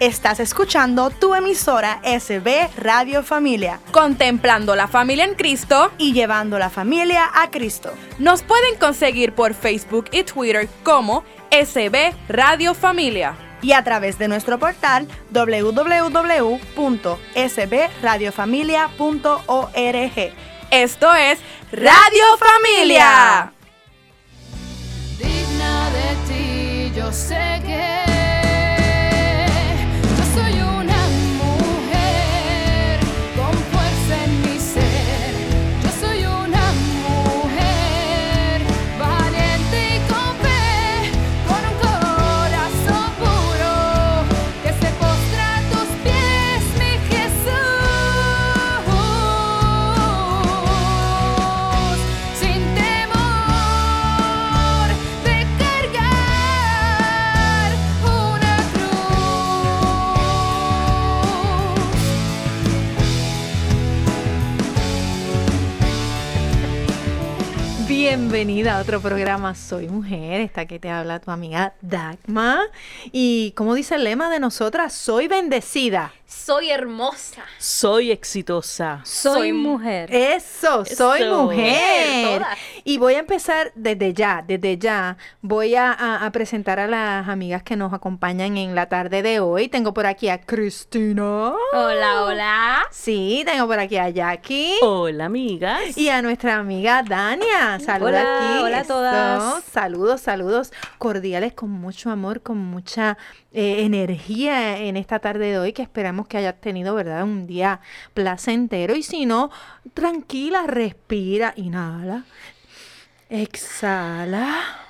Estás escuchando tu emisora SB Radio Familia. Contemplando la familia en Cristo y llevando la familia a Cristo. Nos pueden conseguir por Facebook y Twitter como SB Radio Familia. Y a través de nuestro portal www.sbradiofamilia.org. Esto es Radio Familia. Digna de ti, yo sé que Bienvenida a otro programa Soy Mujer, esta que te habla tu amiga Dagma. Y como dice el lema de nosotras, soy bendecida. Soy hermosa. Soy exitosa. Soy, mujer. Eso, soy mujer. Y voy a empezar desde ya, desde ya. Voy a, presentar a las amigas que nos acompañan en la tarde de hoy. Tengo por aquí a Cristina. Hola, hola. Sí, tengo por aquí a Jackie. Hola, amigas. Y a nuestra amiga Dania. Saludos aquí. Hola a todas. Saludos, saludos cordiales con mucho amor, con mucha eh, energía en esta tarde de hoy que esperamos que hayas tenido, ¿verdad? Un día placentero y si no, tranquila, respira, inhala, exhala.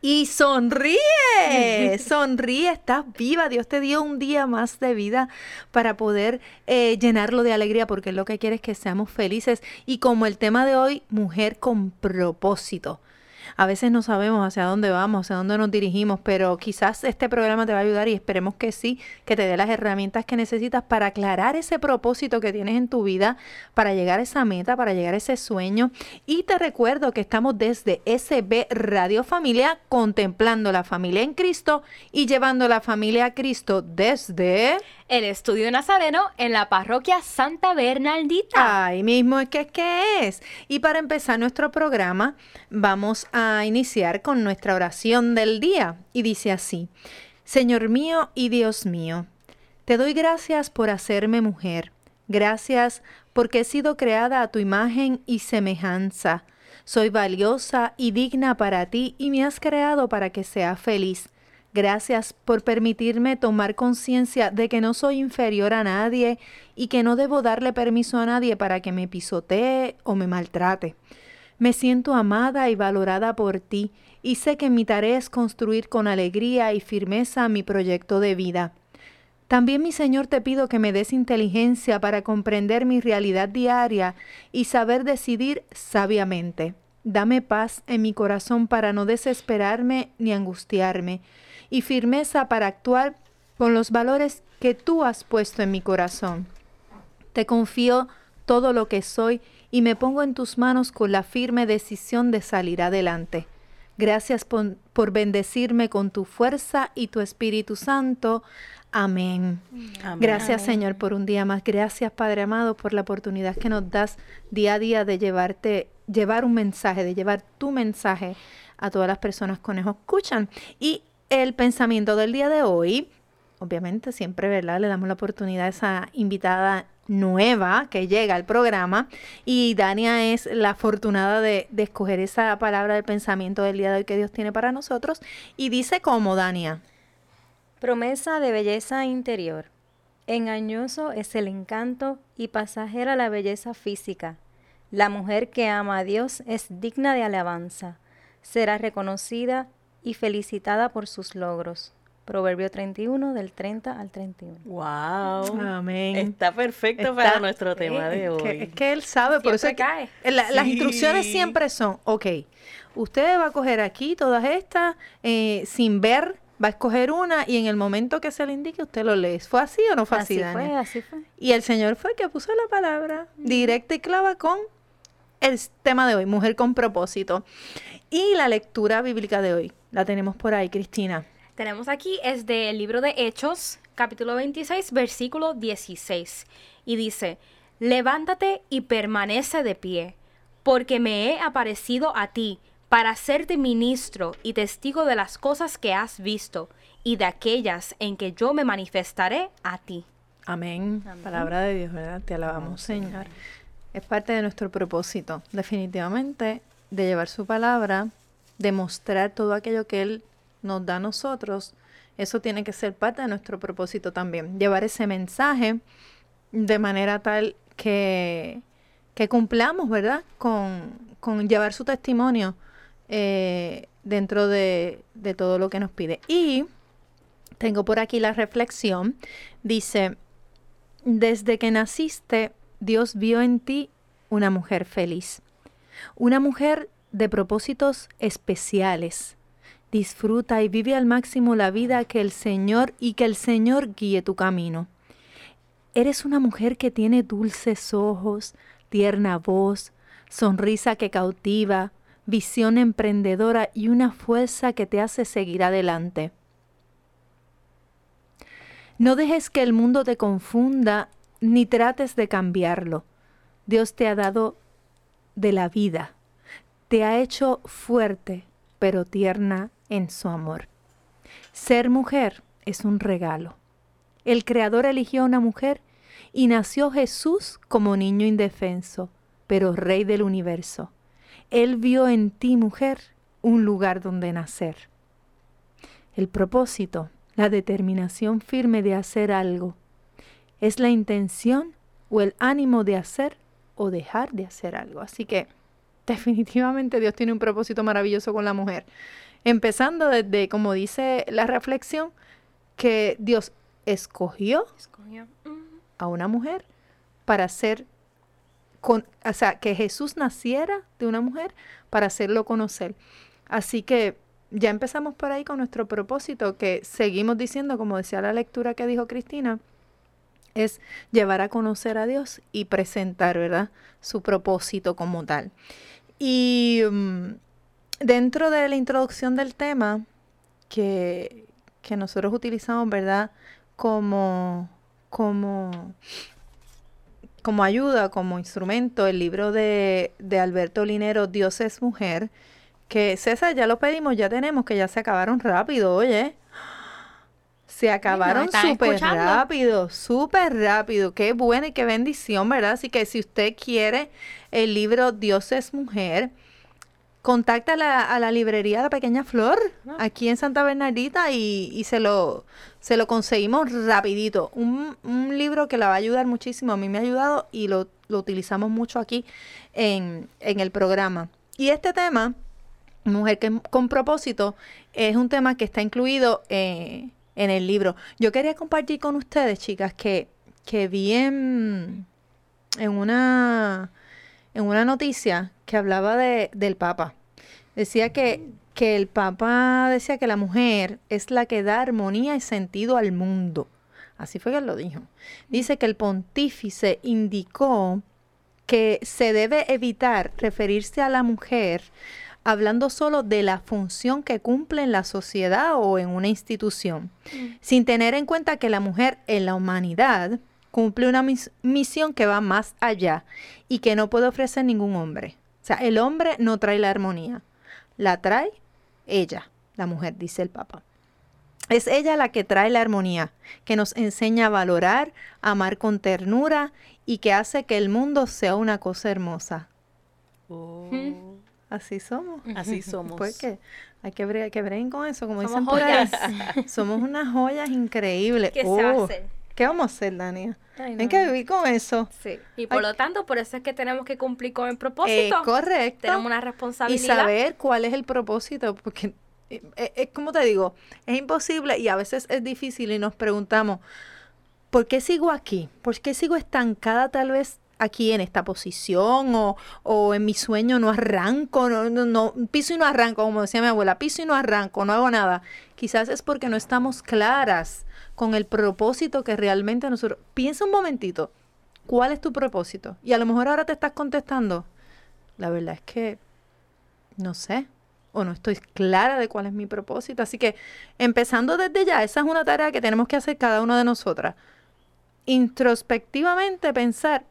Y sonríe, sonríe, estás viva. Dios te dio un día más de vida para poder eh, llenarlo de alegría, porque lo que quiere es que seamos felices. Y como el tema de hoy, mujer con propósito a veces no sabemos hacia dónde vamos, hacia dónde nos dirigimos, pero quizás este programa te va a ayudar y esperemos que sí, que te dé las herramientas que necesitas para aclarar ese propósito que tienes en tu vida, para llegar a esa meta, para llegar a ese sueño. Y te recuerdo que estamos desde SB Radio Familia, contemplando la familia en Cristo y llevando la familia a Cristo desde el estudio nazareno en la parroquia Santa Bernaldita. Ahí mismo es que es que es. Y para empezar nuestro programa, vamos a iniciar con nuestra oración del día. Y dice así, Señor mío y Dios mío, te doy gracias por hacerme mujer. Gracias porque he sido creada a tu imagen y semejanza. Soy valiosa y digna para ti y me has creado para que sea feliz. Gracias por permitirme tomar conciencia de que no soy inferior a nadie y que no debo darle permiso a nadie para que me pisotee o me maltrate. Me siento amada y valorada por ti y sé que mi tarea es construir con alegría y firmeza mi proyecto de vida. También, mi Señor, te pido que me des inteligencia para comprender mi realidad diaria y saber decidir sabiamente. Dame paz en mi corazón para no desesperarme ni angustiarme y firmeza para actuar con los valores que tú has puesto en mi corazón. Te confío todo lo que soy y me pongo en tus manos con la firme decisión de salir adelante. Gracias por, bendecirme con tu fuerza y tu Espíritu Santo. Amén. Gracias Señor por un día más. Gracias Padre amado por la oportunidad que nos das día a día de llevarte, llevar un mensaje, de llevar tu mensaje a todas las personas que nos escuchan. Y el pensamiento del día de hoy, obviamente siempre, ¿verdad? Le damos la oportunidad a esa invitada nueva que llega al programa y Dania es la afortunada de, escoger esa palabra del pensamiento del día de hoy que Dios tiene para nosotros y dice como Dania. Promesa de belleza interior. Engañoso es el encanto y pasajera la belleza física. La mujer que ama a Dios es digna de alabanza. Será reconocida y felicitada por sus logros. Proverbio 31 del 30 al 31. ¡Wow! Amén. Está perfecto para nuestro tema de hoy. es que él sabe, por eso cae. Las instrucciones siempre son, ok, usted va a coger aquí todas estas eh, sin ver, va a escoger una y en el momento que se le indique usted lo lee. ¿Fue así o no fue así, Así fue, así fue. Y el Señor fue el que puso la palabra directa y clava con el tema de hoy, mujer con propósito. Y la lectura bíblica de hoy, la tenemos por ahí, Cristina. tenemos aquí es del libro de Hechos, capítulo 26, versículo 16. Y dice, levántate y permanece de pie, porque me he aparecido a ti para hacerte ministro y testigo de las cosas que has visto y de aquellas en que yo me manifestaré a ti. Amén. Palabra de Dios, ¿verdad? Te alabamos, Señor. Es parte de nuestro propósito, definitivamente, de llevar su palabra, de mostrar todo aquello que Él nos da a nosotros. Eso tiene que ser parte de nuestro propósito también. Llevar ese mensaje de manera tal que, que cumplamos, ¿verdad? Con, con llevar su testimonio eh, dentro de, de todo lo que nos pide. Y tengo por aquí la reflexión. Dice, desde que naciste, Dios vio en ti una mujer feliz, una mujer de propósitos especiales. Disfruta y vive al máximo la vida que el Señor y que el Señor guíe tu camino. Eres una mujer que tiene dulces ojos, tierna voz, sonrisa que cautiva, visión emprendedora y una fuerza que te hace seguir adelante. No dejes que el mundo te confunda ni trates de cambiarlo. Dios te ha dado de la vida, te ha hecho fuerte, pero tierna en su amor. Ser mujer es un regalo. El Creador eligió a una mujer y nació Jesús como niño indefenso, pero rey del universo. Él vio en ti, mujer, un lugar donde nacer. El propósito la determinación firme de hacer algo. Es la intención o el ánimo de hacer o dejar de hacer algo. Así que definitivamente Dios tiene un propósito maravilloso con la mujer. Empezando desde, como dice la reflexión, que Dios escogió, a una mujer para ser, con, o sea, que Jesús naciera de una mujer para hacerlo conocer. Así que ya empezamos por ahí con nuestro propósito, que seguimos diciendo, como decía la lectura que dijo Cristina, es llevar a conocer a Dios y presentar, ¿verdad? Su propósito como tal. Y mm, dentro de la introducción del tema que, que nosotros utilizamos, ¿verdad? Como, como, como ayuda, como instrumento, el libro de, de Alberto Linero, Dios es mujer, que César, ya lo pedimos, ya tenemos, que ya se acabaron rápido, oye. Se acabaron súper rápido, súper rápido. Qué buena y qué bendición, ¿verdad? Así que si usted quiere el libro Dios es mujer, contacta a la, a la librería La Pequeña Flor, ah. aquí en Santa Bernardita, y, y, se, lo, se lo conseguimos rapidito. Un, un, libro que la va a ayudar muchísimo, a mí me ha ayudado y lo, lo utilizamos mucho aquí en, en el programa. Y este tema Mujer que con propósito es un tema que está incluido eh, en el libro. Yo quería compartir con ustedes, chicas, que, que vi en, una, en una noticia que hablaba de, del Papa. Decía que, que el Papa decía que la mujer es la que da armonía y sentido al mundo. Así fue que lo dijo. Dice que el pontífice indicó que se debe evitar referirse a la mujer hablando solo de la función que cumple en la sociedad o en una institución, mm. sin tener en cuenta que la mujer en la humanidad cumple una misión que va más allá y que no puede ofrecer ningún hombre. O sea, el hombre no trae la armonía, la trae ella, la mujer, dice el Papa. Es ella la que trae la armonía, que nos enseña a valorar, a amar con ternura y que hace que el mundo sea una cosa hermosa. Oh. Así somos. Así somos. Pues que hay que ver que con eso, como dicen por ahí. somos unas joyas increíbles. ¿Qué se oh, hace? ¿Qué vamos a hacer, Dania? Hay que vivir con eso. Sí. Y por lo tanto, por eso es que tenemos que cumplir con el propósito. correcto. Tenemos una responsabilidad. Y saber cuál es el propósito, porque es, eh, es eh, como te digo, es imposible y a veces es difícil y nos preguntamos, ¿por qué sigo aquí? ¿Por qué sigo estancada tal vez aquí en esta posición o, o en mi sueño no arranco, no, no, piso y no arranco, como decía mi abuela, piso y no arranco, no hago nada. Quizás es porque no estamos claras con el propósito que realmente nosotros... Piensa un momentito, ¿cuál es tu propósito? Y a lo mejor ahora te estás contestando, la verdad es que no sé, o no estoy clara de cuál es mi propósito. Así que empezando desde ya, esa es una tarea que tenemos que hacer cada una de nosotras. Introspectivamente pensar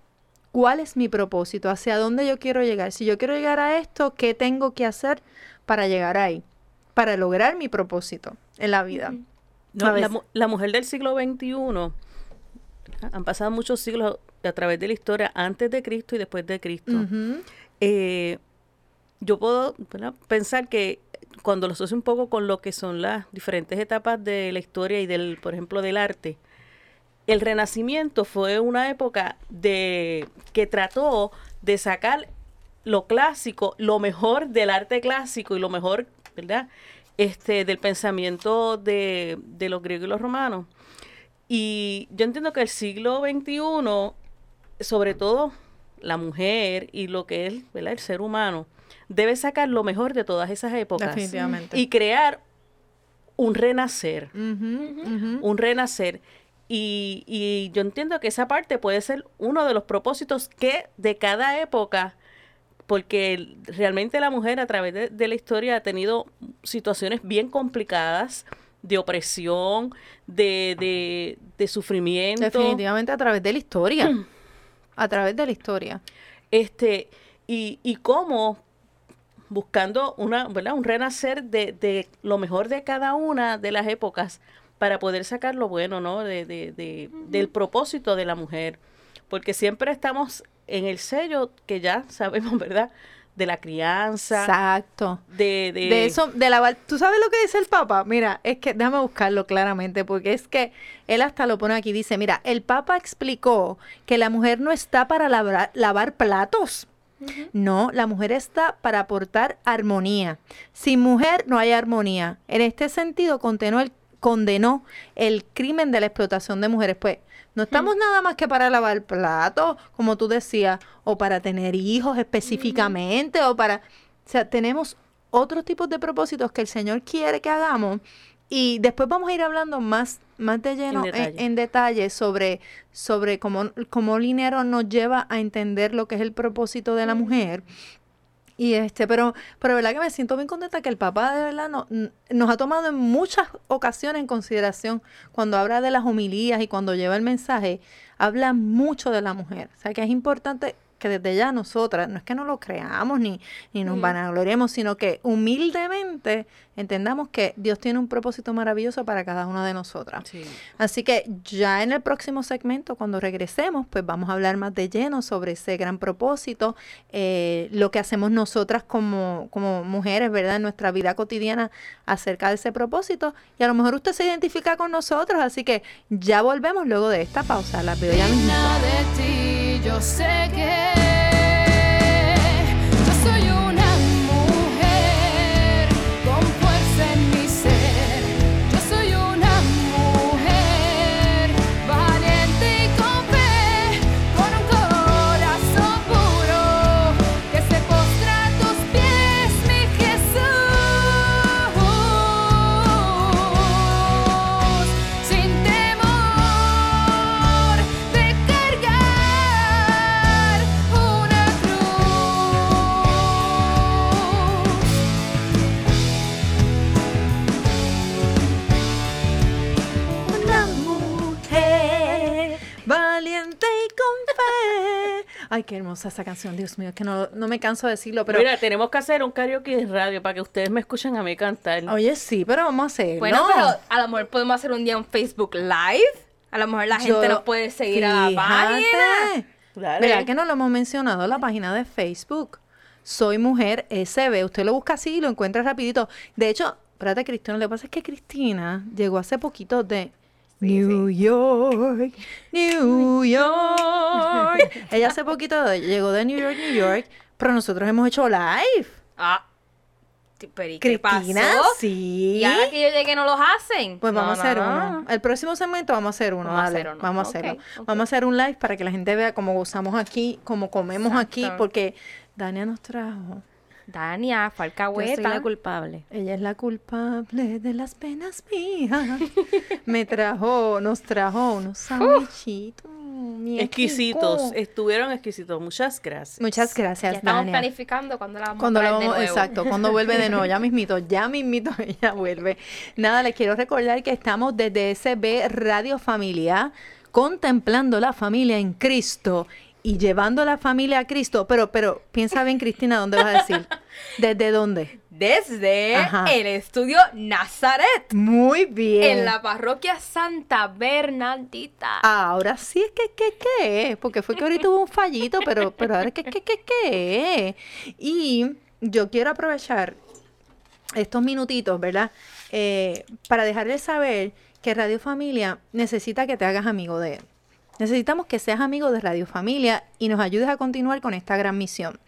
cuál es mi propósito, hacia dónde yo quiero llegar. Si yo quiero llegar a esto, ¿qué tengo que hacer para llegar ahí? Para lograr mi propósito en la vida. No, la, mujer del siglo XXI, han pasado muchos siglos a través de la historia, antes de Cristo y después de Cristo. Eh, yo puedo ¿verdad? pensar que cuando lo asocio un poco con lo que son las diferentes etapas de la historia y del, por ejemplo, del arte, el Renacimiento fue una época de que trató de sacar lo clásico, lo mejor del arte clásico y lo mejor, ¿verdad? Este, del pensamiento de, de los griegos y los romanos. Y yo entiendo que el siglo XXI, sobre todo la mujer y lo que es ¿verdad? el ser humano, debe sacar lo mejor de todas esas épocas Definitivamente. y crear un renacer, un renacer. Y, y yo entiendo que esa parte puede ser uno de los propósitos que de cada época, porque realmente la mujer a través de, de la historia ha tenido situaciones bien complicadas de opresión, de, de, de sufrimiento. Definitivamente a través de la historia. a través de la historia. Este, y, y cómo buscando una, ¿verdad? un renacer de, de lo mejor de cada una de las épocas para poder sacar lo bueno, ¿no? De, de- de- del propósito de la mujer. Porque siempre estamos en el sello que ya sabemos, ¿verdad? De la crianza, Exacto. de, de, De eso, de la ¿Tú sabes lo que dice el Papa? Mira, es que déjame buscarlo claramente, porque es que él hasta lo pone aquí. Dice, mira, el Papa explicó que la mujer no está para labra- lavar platos. No, la mujer está para aportar armonía. Sin mujer no hay armonía. En este sentido, condenó el, condenó el crimen de la explotación de mujeres. Pues no estamos nada más que para lavar platos, como tú decías, o para tener hijos específicamente, o para... O sea, tenemos otros tipos de propósitos que el Señor quiere que hagamos. Y después vamos a ir hablando más, más de lleno en, detalle. en detalle sobre, sobre cómo, cómo Linero nos lleva a entender lo que es el propósito de la mujer. Y este, pero, pero verdad que me siento bien contenta que el papá de verdad no- nos ha tomado en muchas ocasiones en consideración cuando habla de las homilías y cuando lleva el mensaje, habla mucho de la mujer. O sea que es importante que desde ya nosotras, no es que no lo creamos ni, ni nos vanagloriemos, sino que humildemente entendamos que Dios tiene un propósito maravilloso para cada una de nosotras. Sí. Así que ya en el próximo segmento, cuando regresemos, pues vamos a hablar más de lleno sobre ese gran propósito, eh, lo que hacemos nosotras como, como mujeres, ¿verdad? En nuestra vida cotidiana acerca de ese propósito. Y a lo mejor usted se identifica con nosotros, así que ya volvemos luego de esta pausa. La veo ya mismo. Yo sé que Ay, qué hermosa esa canción, Dios mío, es que no, no me canso de decirlo, pero... Mira, tenemos que hacer un karaoke de radio para que ustedes me escuchen a mí cantar. Oye, sí, pero vamos a hacerlo. Bueno, pero a lo mejor podemos hacer un día un Facebook Live. A lo mejor la gente Yo- nos puede seguir a la Fíjate. página. Dale. Que no lo hemos mencionado la página de Facebook. Soy Mujer SB. Usted lo busca así y lo encuentra rapidito. De hecho, espérate, Cristina, lo que pasa es que Cristina llegó hace poquito de New York, New York. Ella hace poquito llegó de New York, New York, pero nosotros hemos hecho live. Ah, pero ¿y qué Cristina, pasó? sí. Y ahora que yo llegué no los hacen. Pues vamos No, a hacer no, uno. no. El próximo segmento vamos a hacer uno. Vamos a hacer uno. Vamos a hacerlo. Vamos a hacer un live para que la gente vea cómo gozamos aquí, cómo comemos aquí, porque Dania nos trajo. Dania, fue Yo soy alcahueta. la culpable. Ella es la culpable de las penas mías. Me trajo, nos trajo unos sandwichitos. Exquisitos, estuvieron exquisitos. Muchas gracias. Muchas Ya gracias, estamos Dania. planificando cuando la vamos Cuando a lo traer de vamos, nuevo. exacto, cuando vuelve de nuevo, ya mismito, ya mismito ella vuelve. Nada, les quiero recordar que estamos desde SB Radio Familia, contemplando la familia en Cristo y llevando la familia a Cristo. Pero, pero, piensa bien, Cristina, ¿dónde vas a decir? ¿Desde dónde? Desde Ajá. el estudio Nazaret, Muy bien. en la parroquia Santa Bernardita. Ahora sí es que, que, que, porque fue que ahorita hubo un fallito, pero, pero ahora es que, que, que, que. Y yo quiero aprovechar estos minutitos, ¿verdad? Eh, para dejarles saber que Radio Familia necesita que te hagas amigo de él. Necesitamos que seas amigo de Radio Familia y nos ayudes a continuar con esta gran misión.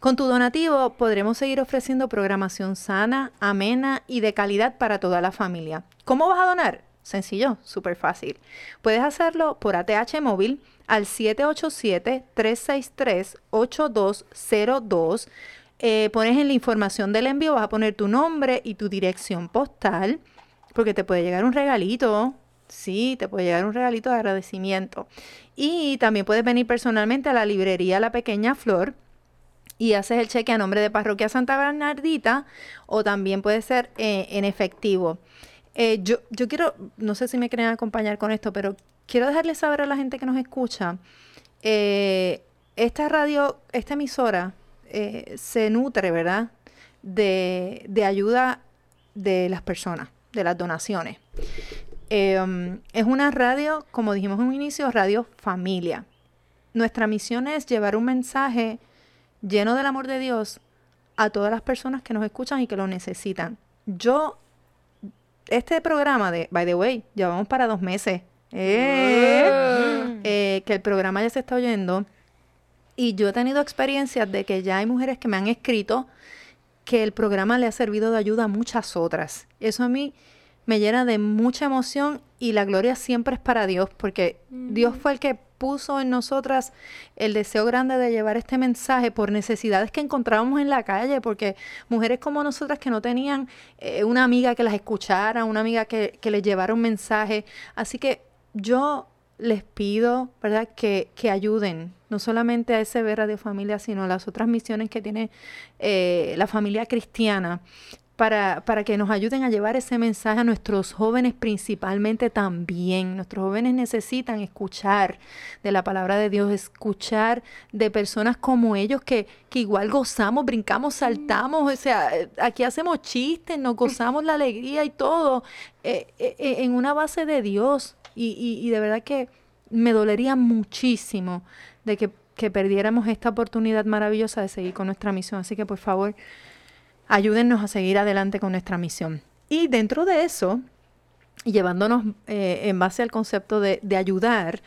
Con tu donativo podremos seguir ofreciendo programación sana, amena y de calidad para toda la familia. ¿Cómo vas a donar? Sencillo, súper fácil. Puedes hacerlo por ATH móvil al 787-363-8202. Eh, pones en la información del envío, vas a poner tu nombre y tu dirección postal, porque te puede llegar un regalito. Sí, te puede llegar un regalito de agradecimiento. Y también puedes venir personalmente a la librería La Pequeña Flor y haces el cheque a nombre de Parroquia Santa Bernardita o también puede ser eh, en efectivo. Eh, yo, yo quiero, no sé si me quieren acompañar con esto, pero quiero dejarles saber a la gente que nos escucha, eh, esta radio, esta emisora se nutre, ¿verdad? De, de ayuda de las personas, de las donaciones. Eh, um, es una radio, como dijimos en un inicio, radio familia. Nuestra misión es llevar un mensaje lleno del amor de Dios a todas las personas que nos escuchan y que lo necesitan. Yo, este programa de, by the way, llevamos para dos meses. Eh, eh, que el programa ya se está oyendo. Y yo he tenido experiencias de que ya hay mujeres que me han escrito que el programa le ha servido de ayuda a muchas otras. Eso a mí me llena de mucha emoción y la gloria siempre es para Dios, porque Dios fue el que puso en nosotras el deseo grande de llevar este mensaje por necesidades que encontrábamos en la calle, porque mujeres como nosotras que no tenían eh, una amiga que las escuchara, una amiga que, que les llevara un mensaje. Así que yo les pido, ¿verdad?, que, que ayuden, no solamente a SB Radio Familia, sino a las otras misiones que tiene eh, la familia cristiana, para, para que nos ayuden a llevar ese mensaje a nuestros jóvenes principalmente también. Nuestros jóvenes necesitan escuchar de la palabra de Dios, escuchar de personas como ellos que, que igual gozamos, brincamos, saltamos, o sea, eh, aquí hacemos chistes, nos gozamos la alegría y todo eh, eh, eh, en una base de Dios. Y, y, y de verdad que me dolería muchísimo de que, que perdiéramos esta oportunidad maravillosa de seguir con nuestra misión. Así que por favor, ayúdennos a seguir adelante con nuestra misión. Y dentro de eso, llevándonos eh, en base al concepto de, de ayudar,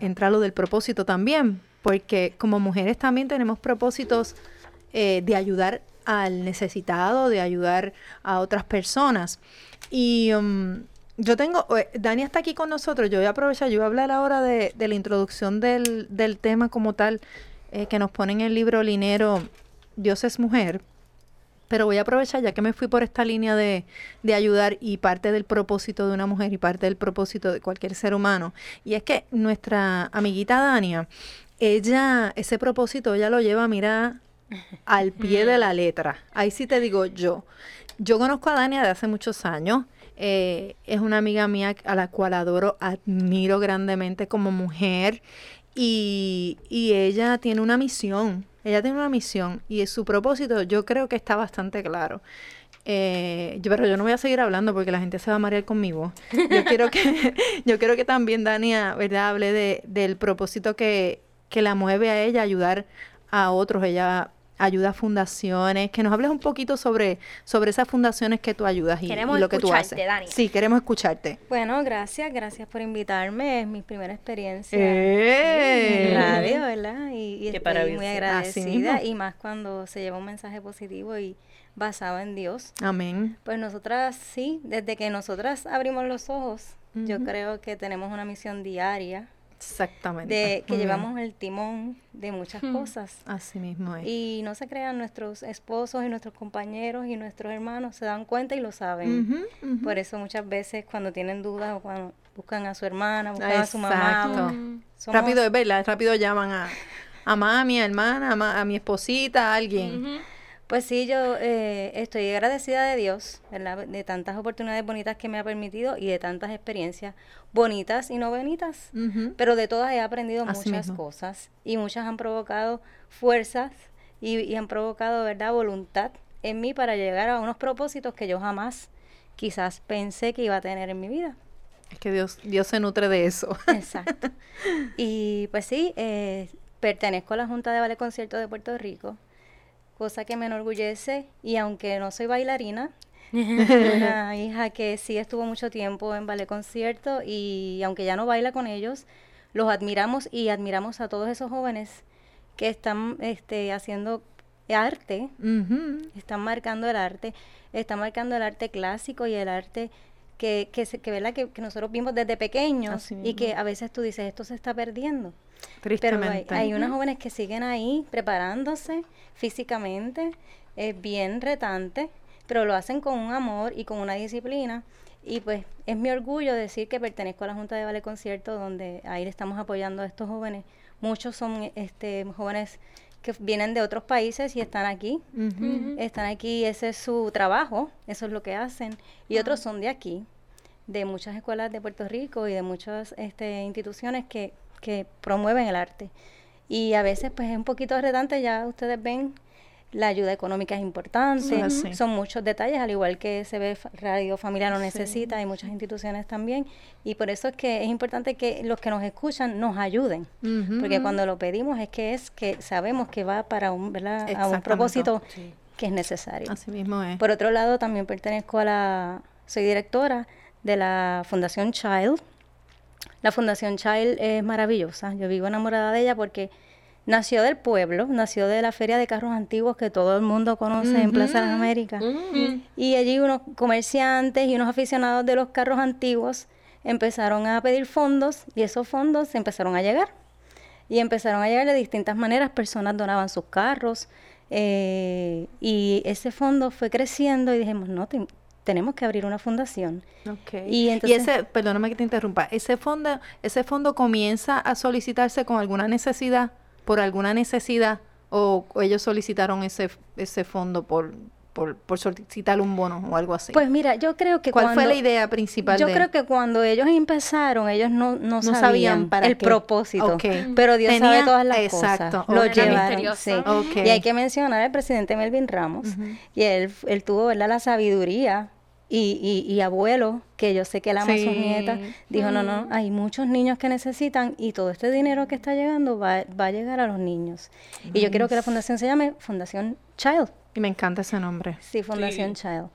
entra lo del propósito también, porque como mujeres también tenemos propósitos eh, de ayudar al necesitado, de ayudar a otras personas. Y um, yo tengo, eh, Dani está aquí con nosotros, yo voy a aprovechar, yo voy a hablar ahora de, de la introducción del, del tema como tal que nos pone en el libro Linero, Dios es mujer. Pero voy a aprovechar, ya que me fui por esta línea de, de ayudar y parte del propósito de una mujer y parte del propósito de cualquier ser humano. Y es que nuestra amiguita Dania, ella, ese propósito, ella lo lleva, mira, al pie de la letra. Ahí sí te digo yo. Yo conozco a Dania de hace muchos años. Eh, es una amiga mía a la cual adoro, admiro grandemente como mujer. Y, y ella tiene una misión, ella tiene una misión y su propósito yo creo que está bastante claro. Eh, pero yo no voy a seguir hablando porque la gente se va a marear conmigo. Yo quiero que, yo quiero que también Dania, ¿verdad? Hable de, del propósito que, que la mueve a ella ayudar a otros. Ella ayuda a fundaciones. Que nos hables un poquito sobre, sobre esas fundaciones que tú ayudas y, Queremos y lo que tú escucharte, haces. Dani. Sí, queremos escucharte. Bueno, gracias, gracias por invitarme. Es mi primera experiencia ¡Eh! en radio, ¿verdad? Y, y Qué estoy muy agradecida y más cuando se lleva un mensaje positivo y basado en Dios. Amén. Pues nosotras sí, desde que nosotras abrimos los ojos, yo creo que tenemos una misión diaria Exactamente. de que Muy bien. llevamos el timón de muchas cosas. Así mismo es. Y no se crean nuestros esposos y nuestros compañeros y nuestros hermanos, se dan cuenta y lo saben. Por eso muchas veces cuando tienen dudas o cuando buscan a su hermana, buscan a su mamá. Somos- Rápido, es verdad, rápido llaman a, a mami, a hermana, a, ma- a mi esposita, a alguien. Pues sí, yo eh, estoy agradecida de Dios, ¿verdad? De tantas oportunidades bonitas que me ha permitido y de tantas experiencias bonitas y no bonitas. Pero de todas he aprendido Así muchas mismo. cosas y muchas han provocado fuerzas y, y han provocado, ¿verdad?, voluntad en mí para llegar a unos propósitos que yo jamás quizás pensé que iba a tener en mi vida. Es que Dios, Dios se nutre de eso. Exacto. Y pues sí, eh, pertenezco a la Junta de Ballet Concierto de Puerto Rico, cosa que me enorgullece y aunque no soy bailarina, una hija que sí estuvo mucho tiempo en ballet concierto y aunque ya no baila con ellos, los admiramos y admiramos a todos esos jóvenes que están este, haciendo arte, están marcando el arte, están marcando el arte clásico y el arte que, que, que, ¿verdad? que, que nosotros vimos desde pequeños y que a veces tú dices, esto se está perdiendo. Pero hay, Tristemente. hay unas jóvenes que siguen ahí preparándose físicamente, es bien retante, pero lo hacen con un amor y con una disciplina. Y pues es mi orgullo decir que pertenezco a la Junta de Ballet Concierto, donde ahí le estamos apoyando a estos jóvenes. Muchos son este, jóvenes que vienen de otros países y están aquí. Están aquí, ese es su trabajo, eso es lo que hacen. Y otros son de aquí, de muchas escuelas de Puerto Rico y de muchas este, instituciones que, que promueven el arte. Y a veces pues es un poquito retante, ya ustedes ven, la ayuda económica es importante, Ujú. son muchos detalles, al igual que se ve Radio Familia lo necesita y muchas instituciones también. Y por eso es que es importante que los que nos escuchan nos ayuden. Porque cuando lo pedimos es que es que sabemos que va para un, ¿verdad? a un propósito que es necesario. Así mismo es. Por otro lado, también pertenezco a la, soy directora de la Fundación Child. La Fundación Child es maravillosa. Yo vivo enamorada de ella porque nació del pueblo, nació de la feria de carros antiguos que todo el mundo conoce en Plaza de las Américas. Y allí unos comerciantes y unos aficionados de los carros antiguos empezaron a pedir fondos y esos fondos empezaron a llegar. Y empezaron a llegar de distintas maneras, personas donaban sus carros eh, y ese fondo fue creciendo y dijimos, no, te- tenemos que abrir una fundación. Ok. Y Y, entonces- ese, perdóname que te interrumpa, ese fondo, ese fondo comienza a solicitarse con alguna necesidad, por alguna necesidad, o, o ellos solicitaron ese, ese fondo por, por, por solicitar un bono o algo así. Pues mira, yo creo que ¿Cuál cuando, fue la idea principal Yo de creo que cuando ellos empezaron, ellos no, no, No sabían, sabían para el qué. propósito, Ok. pero Dios sabe Tenían- todas las exacto, cosas. Lo ok. llevaron, sí. Ok. Y hay que mencionar al presidente Melvin Ramos, y él, él tuvo ¿verdad? la sabiduría y, y, y abuelo, que yo sé que él ama a sus nietas, dijo, no, no, hay muchos niños que necesitan y todo este dinero que está llegando va, va a llegar a los niños. Y yo quiero que la fundación se llame Fundación Child. Y me encanta ese nombre. Sí, Fundación Child.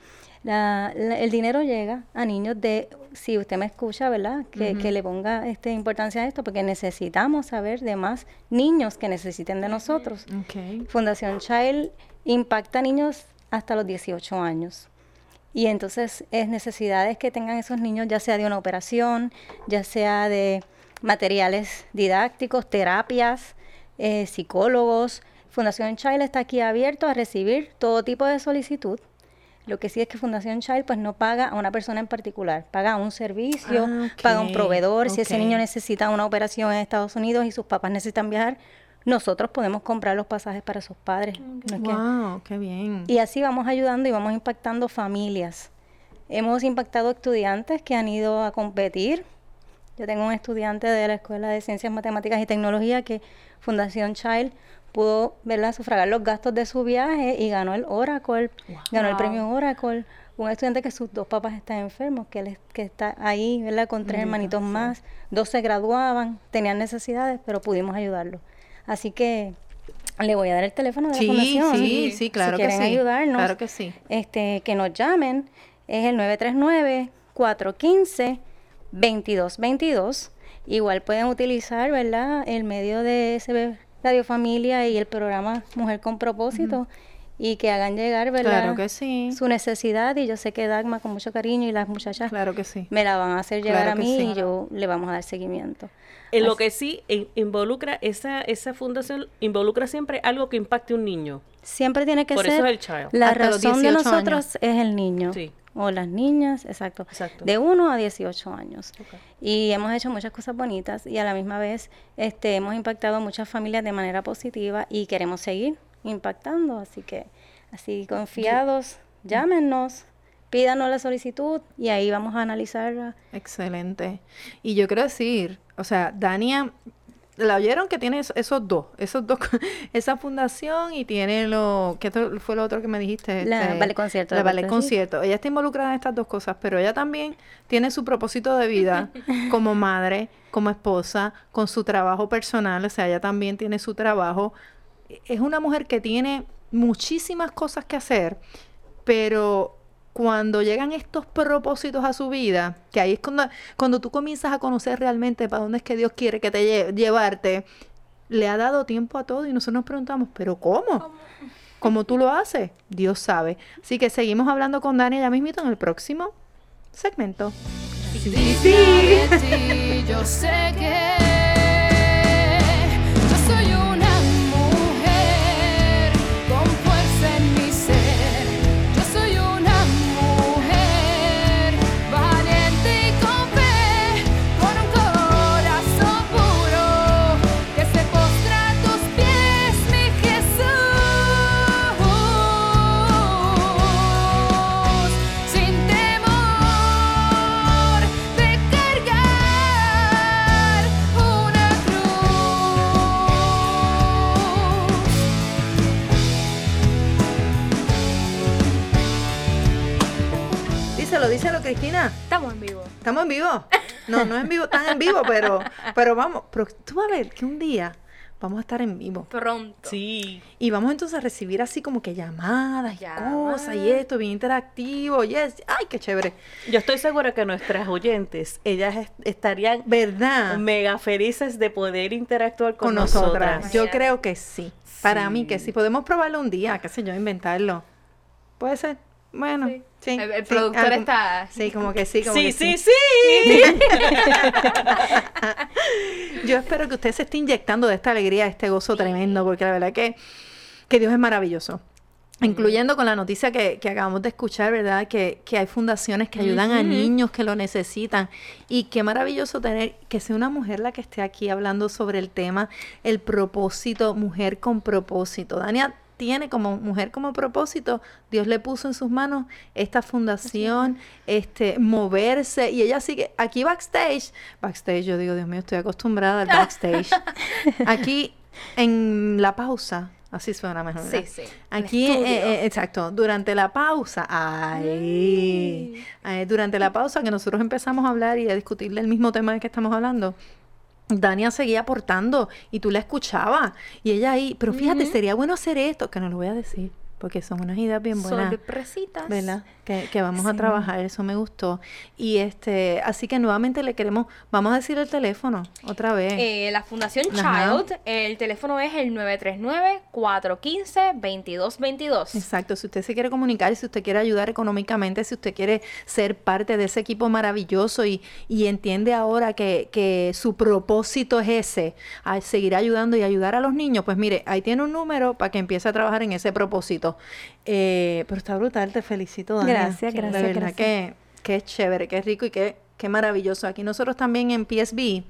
La- la- el dinero llega a niños de, si usted me escucha, ¿verdad? Que, que le ponga este, importancia a esto, porque necesitamos saber de más niños que necesiten de nosotros. Fundación Child impacta a niños hasta los 18 años. Y entonces es necesidades que tengan esos niños, ya sea de una operación, ya sea de materiales didácticos, terapias, eh, psicólogos. Fundación Child está aquí abierto a recibir todo tipo de solicitud. Lo que sí es que Fundación Child pues no paga a una persona en particular, paga a un servicio, Ah, paga a un proveedor. Si ese niño necesita una operación en Estados Unidos y sus papás necesitan viajar, nosotros podemos comprar los pasajes para sus padres. No es que- Wow, qué bien. y así vamos ayudando y vamos impactando familias. Hemos impactado estudiantes que han ido a competir. Yo tengo un estudiante de la Escuela de Ciencias, Matemáticas y Tecnología que Fundación Child pudo ¿verdad? sufragar los gastos de su viaje y ganó el Oracle, ganó el premio Oracle. Un estudiante que sus dos papás están enfermos, que él es- que está ahí, ¿verdad? Con tres hermanitos más. Dos se graduaban, tenían necesidades, pero pudimos ayudarlos. Así que le voy a dar el teléfono de Sí, la fundación. sí, sí, claro si que quieren sí. ayudarnos, Claro que sí. este, que nos llamen. Es el 939-415-2222. Igual pueden utilizar, ¿verdad? El medio de SB Radio Familia y el programa Mujer con Propósito y que hagan llegar, ¿verdad? Claro que sí. Su necesidad y yo sé que Dagma con mucho cariño y las muchachas Claro que sí. me la van a hacer llegar Claro a mí sí. y yo le vamos a dar seguimiento. En lo que sí in- involucra, esa, esa fundación involucra siempre algo que impacte a un niño. Siempre tiene que Por ser eso es el child. la Hasta razón de 18 nosotros es el niño. Sí. o las niñas, exacto, Exacto. de 1 a 18 años. Y hemos hecho muchas cosas bonitas y a la misma vez este, hemos impactado a muchas familias de manera positiva y queremos seguir impactando. Así que, así confiados, llámenos, pídanos la solicitud y ahí vamos a analizarla. Excelente. Y yo quiero decir, o sea, Dania, la oyeron que tiene es- esos dos, esos dos, esa fundación y tiene lo, ¿qué otro- fue lo otro que me dijiste? La Este, Ballet Concierto La Ballet. Concierto. Ella está involucrada en estas dos cosas, pero ella también tiene su propósito de vida como madre, como esposa, con su trabajo personal, o sea, ella también tiene su trabajo. Es una mujer que tiene muchísimas cosas que hacer, pero cuando llegan estos propósitos a su vida, que ahí es cuando, cuando tú comienzas a conocer realmente para dónde es que Dios quiere que te lle- llevarte, le ha dado tiempo a todo y nosotros nos preguntamos, ¿pero cómo? ¿Cómo tú lo haces? Dios sabe. Así que seguimos hablando con Dani ya mismito en el próximo segmento. Ti, yo sé que en vivo? No, no es en vivo, están en vivo, pero, pero vamos, pero tú vas a ver que un día vamos a estar en vivo. Pronto. Sí. Y vamos entonces a recibir así como que llamadas y cosas y esto, bien interactivo. Yes. Ay, qué chévere. Yo estoy segura que nuestras oyentes, ellas est- estarían ¿Verdad? mega felices de poder interactuar con, Con nosotras. nosotras. Yo creo que sí. Para mí que Sí. sí. Podemos probarlo un día, qué sé yo, inventarlo. ¿Puede ser? Bueno, sí. Sí. El- el sí, productor algo- está- Sí, como que sí, como Sí, que sí, sí. Yo espero que usted se esté inyectando de esta alegría, de este gozo tremendo, porque la verdad que, que Dios es maravilloso. Incluyendo con la noticia que, que acabamos de escuchar, ¿verdad? Que, que hay fundaciones que ayudan a niños que lo necesitan. Y qué maravilloso tener que sea una mujer la que esté aquí hablando sobre el tema, el propósito, mujer con propósito. Dania tiene como mujer como propósito, Dios le puso en sus manos esta fundación, este, moverse, y ella sigue aquí backstage, backstage, yo digo, Dios mío, estoy acostumbrada al backstage. Aquí en la pausa, así suena mejor. Sí, ¿verdad? sí. Aquí, eh, eh, exacto, durante la pausa, ay, eh, durante la pausa que nosotros empezamos a hablar y a discutir del mismo tema de que estamos hablando, Dania seguía aportando y tú la escuchabas. Y ella ahí, pero fíjate, sería bueno hacer esto, que no lo voy a decir, porque son unas ideas bien buenas. Sorpresitas. ¿verdad? Que, que vamos a trabajar, eso me gustó. Y este, así que nuevamente le queremos, vamos a decir el teléfono otra vez. Eh, la Fundación Ajá. Child, el teléfono es el 939-415-2222. Exacto, si usted se quiere comunicar, si usted quiere ayudar económicamente, si usted quiere ser parte de ese equipo maravilloso y, y entiende ahora que, que su propósito es ese, a seguir ayudando y ayudar a los niños, pues mire, ahí tiene un número para que empiece a trabajar en ese propósito. Eh, pero está brutal, te felicito, Dania. Gracias, De gracias, verdad gracias. que, que es chévere, que es rico y que, que maravilloso. Aquí nosotros también en PSB,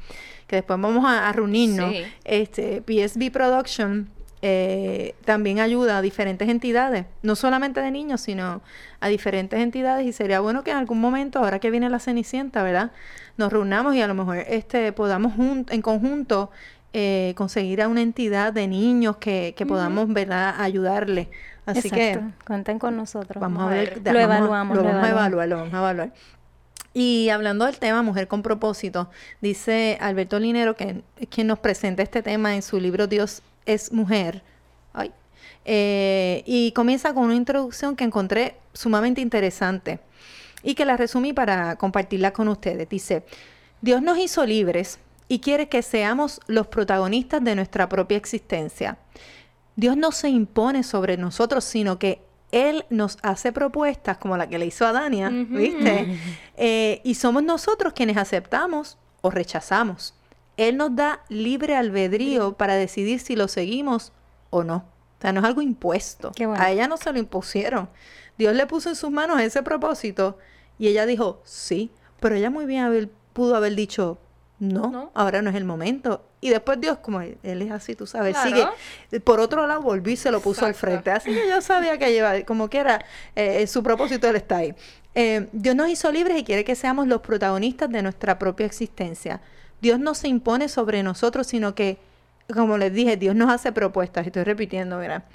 que después vamos a, a reunirnos, Sí. este, PSB Production eh, también ayuda a diferentes entidades, no solamente de niños, sino a diferentes entidades y sería bueno que en algún momento, ahora que viene la Cenicienta, ¿verdad? Nos reunamos y a lo mejor este podamos en conjunto eh, conseguir a una entidad de niños que, que podamos, ¿verdad?, ayudarle. Así Exacto. Cuenten con nosotros. que vamos a ver, Lo evaluamos, lo vamos a evaluar, lo vamos a evaluar. Y hablando del tema Mujer con propósito, dice Alberto Linero, que es quien nos presenta este tema en su libro Dios es mujer. Ay. Eh, y comienza con una introducción que encontré sumamente interesante y que la resumí para compartirla con ustedes. Dice, Dios nos hizo libres y quiere que seamos los protagonistas de nuestra propia existencia. Dios no se impone sobre nosotros, sino que Él nos hace propuestas como la que le hizo a Dania, ¿viste? Eh, y somos nosotros quienes aceptamos o rechazamos. Él nos da libre albedrío para decidir si lo seguimos o no. O sea, no es algo impuesto. Bueno. A ella no se lo impusieron. Dios le puso en sus manos ese propósito y ella dijo, sí, pero ella muy bien haber- pudo haber dicho, no, No. ahora no es el momento. Y después Dios, como él es así, tú sabes, Claro. sigue. Por otro lado, volvió y se lo puso al frente. Así que yo sabía que lleva, como quiera, eh, su propósito él está ahí. Eh, Dios nos hizo libres y quiere que seamos los protagonistas de nuestra propia existencia. Dios no se impone sobre nosotros, sino que, como les dije, Dios nos hace propuestas. Estoy repitiendo, mira.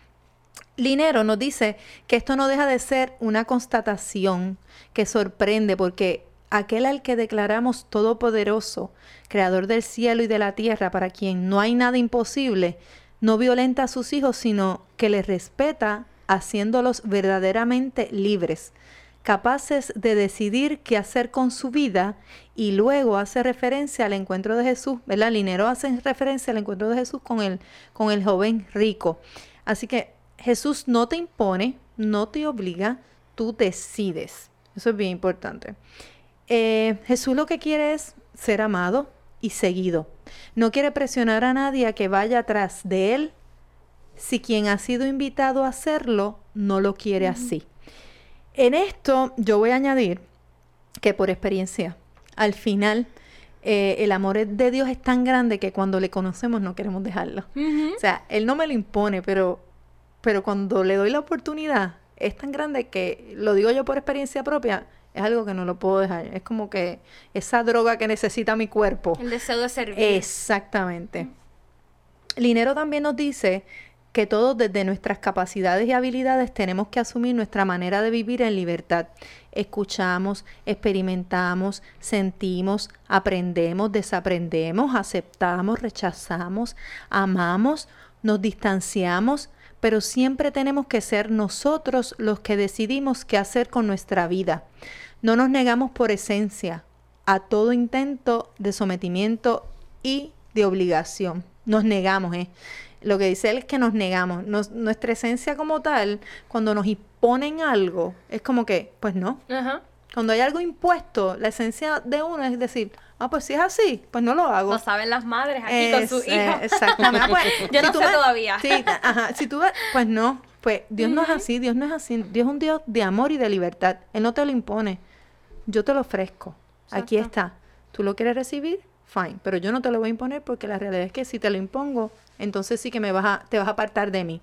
Linero nos dice que esto no deja de ser una constatación que sorprende porque aquel al que declaramos todopoderoso, creador del cielo y de la tierra, para quien no hay nada imposible, no violenta a sus hijos, sino que les respeta haciéndolos verdaderamente libres, capaces de decidir qué hacer con su vida y luego hace referencia al encuentro de Jesús, ¿verdad? Linero hace referencia al encuentro de Jesús con el, con el joven rico. Así que Jesús no te impone, no te obliga, tú decides. Eso es bien importante. Eh, Jesús lo que quiere es ser amado y seguido. No quiere presionar a nadie a que vaya atrás de él si quien ha sido invitado a hacerlo no lo quiere así. En esto yo voy a añadir que por experiencia, al final, eh, el amor de Dios es tan grande que cuando le conocemos no queremos dejarlo. O sea, Él no me lo impone, pero, pero cuando le doy la oportunidad, es tan grande que, lo digo yo por experiencia propia, es algo que no lo puedo dejar. Es como que esa droga que necesita mi cuerpo. El deseo de servir. Exactamente. Linero también nos dice que todos desde nuestras capacidades y habilidades tenemos que asumir nuestra manera de vivir en libertad. Escuchamos, experimentamos, sentimos, aprendemos, desaprendemos, aceptamos, rechazamos, amamos, nos distanciamos, pero siempre tenemos que ser nosotros los que decidimos qué hacer con nuestra vida. No nos negamos por esencia a todo intento de sometimiento y de obligación. Nos negamos, ¿eh? Lo que dice él es que nos negamos. Nos- nuestra esencia como tal, cuando nos imponen algo, es como que, pues no. Ajá. Cuando hay algo impuesto, la esencia de uno es decir, ah, pues si es así, pues no lo hago. Lo saben las madres aquí con sus eh, hijos. exactamente. Ah, pues, Yo si no sé ves- todavía. Sí, ajá. Si tú pues no. Pues Dios no es así, Dios no es así. Dios es un Dios de amor y de libertad. Él no te lo impone. Yo te lo ofrezco. Aquí está. ¿Tú lo quieres recibir? Fine. Pero yo no te lo voy a imponer porque la realidad es que si te lo impongo, entonces sí que me vas a, te vas a apartar de mí.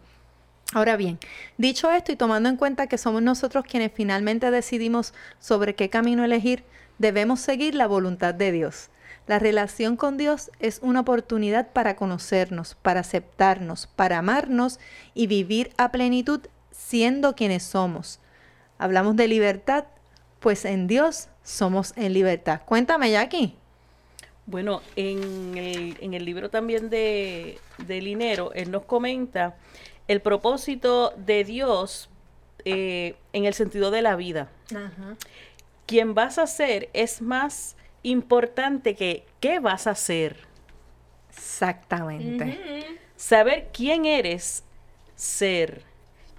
Ahora bien, dicho esto y tomando en cuenta que somos nosotros quienes finalmente decidimos sobre qué camino elegir, debemos seguir la voluntad de Dios. La relación con Dios es una oportunidad para conocernos, para aceptarnos, para amarnos y vivir a plenitud siendo quienes somos. Hablamos de libertad, pues en Dios somos en libertad. Cuéntame, Jackie. Bueno, en el, libro también de, de Linero, él nos comenta el propósito de Dios eh, en el sentido de la vida. Quien vas a ser es más importante que qué vas a hacer. Exactamente. Saber quién eres, ser.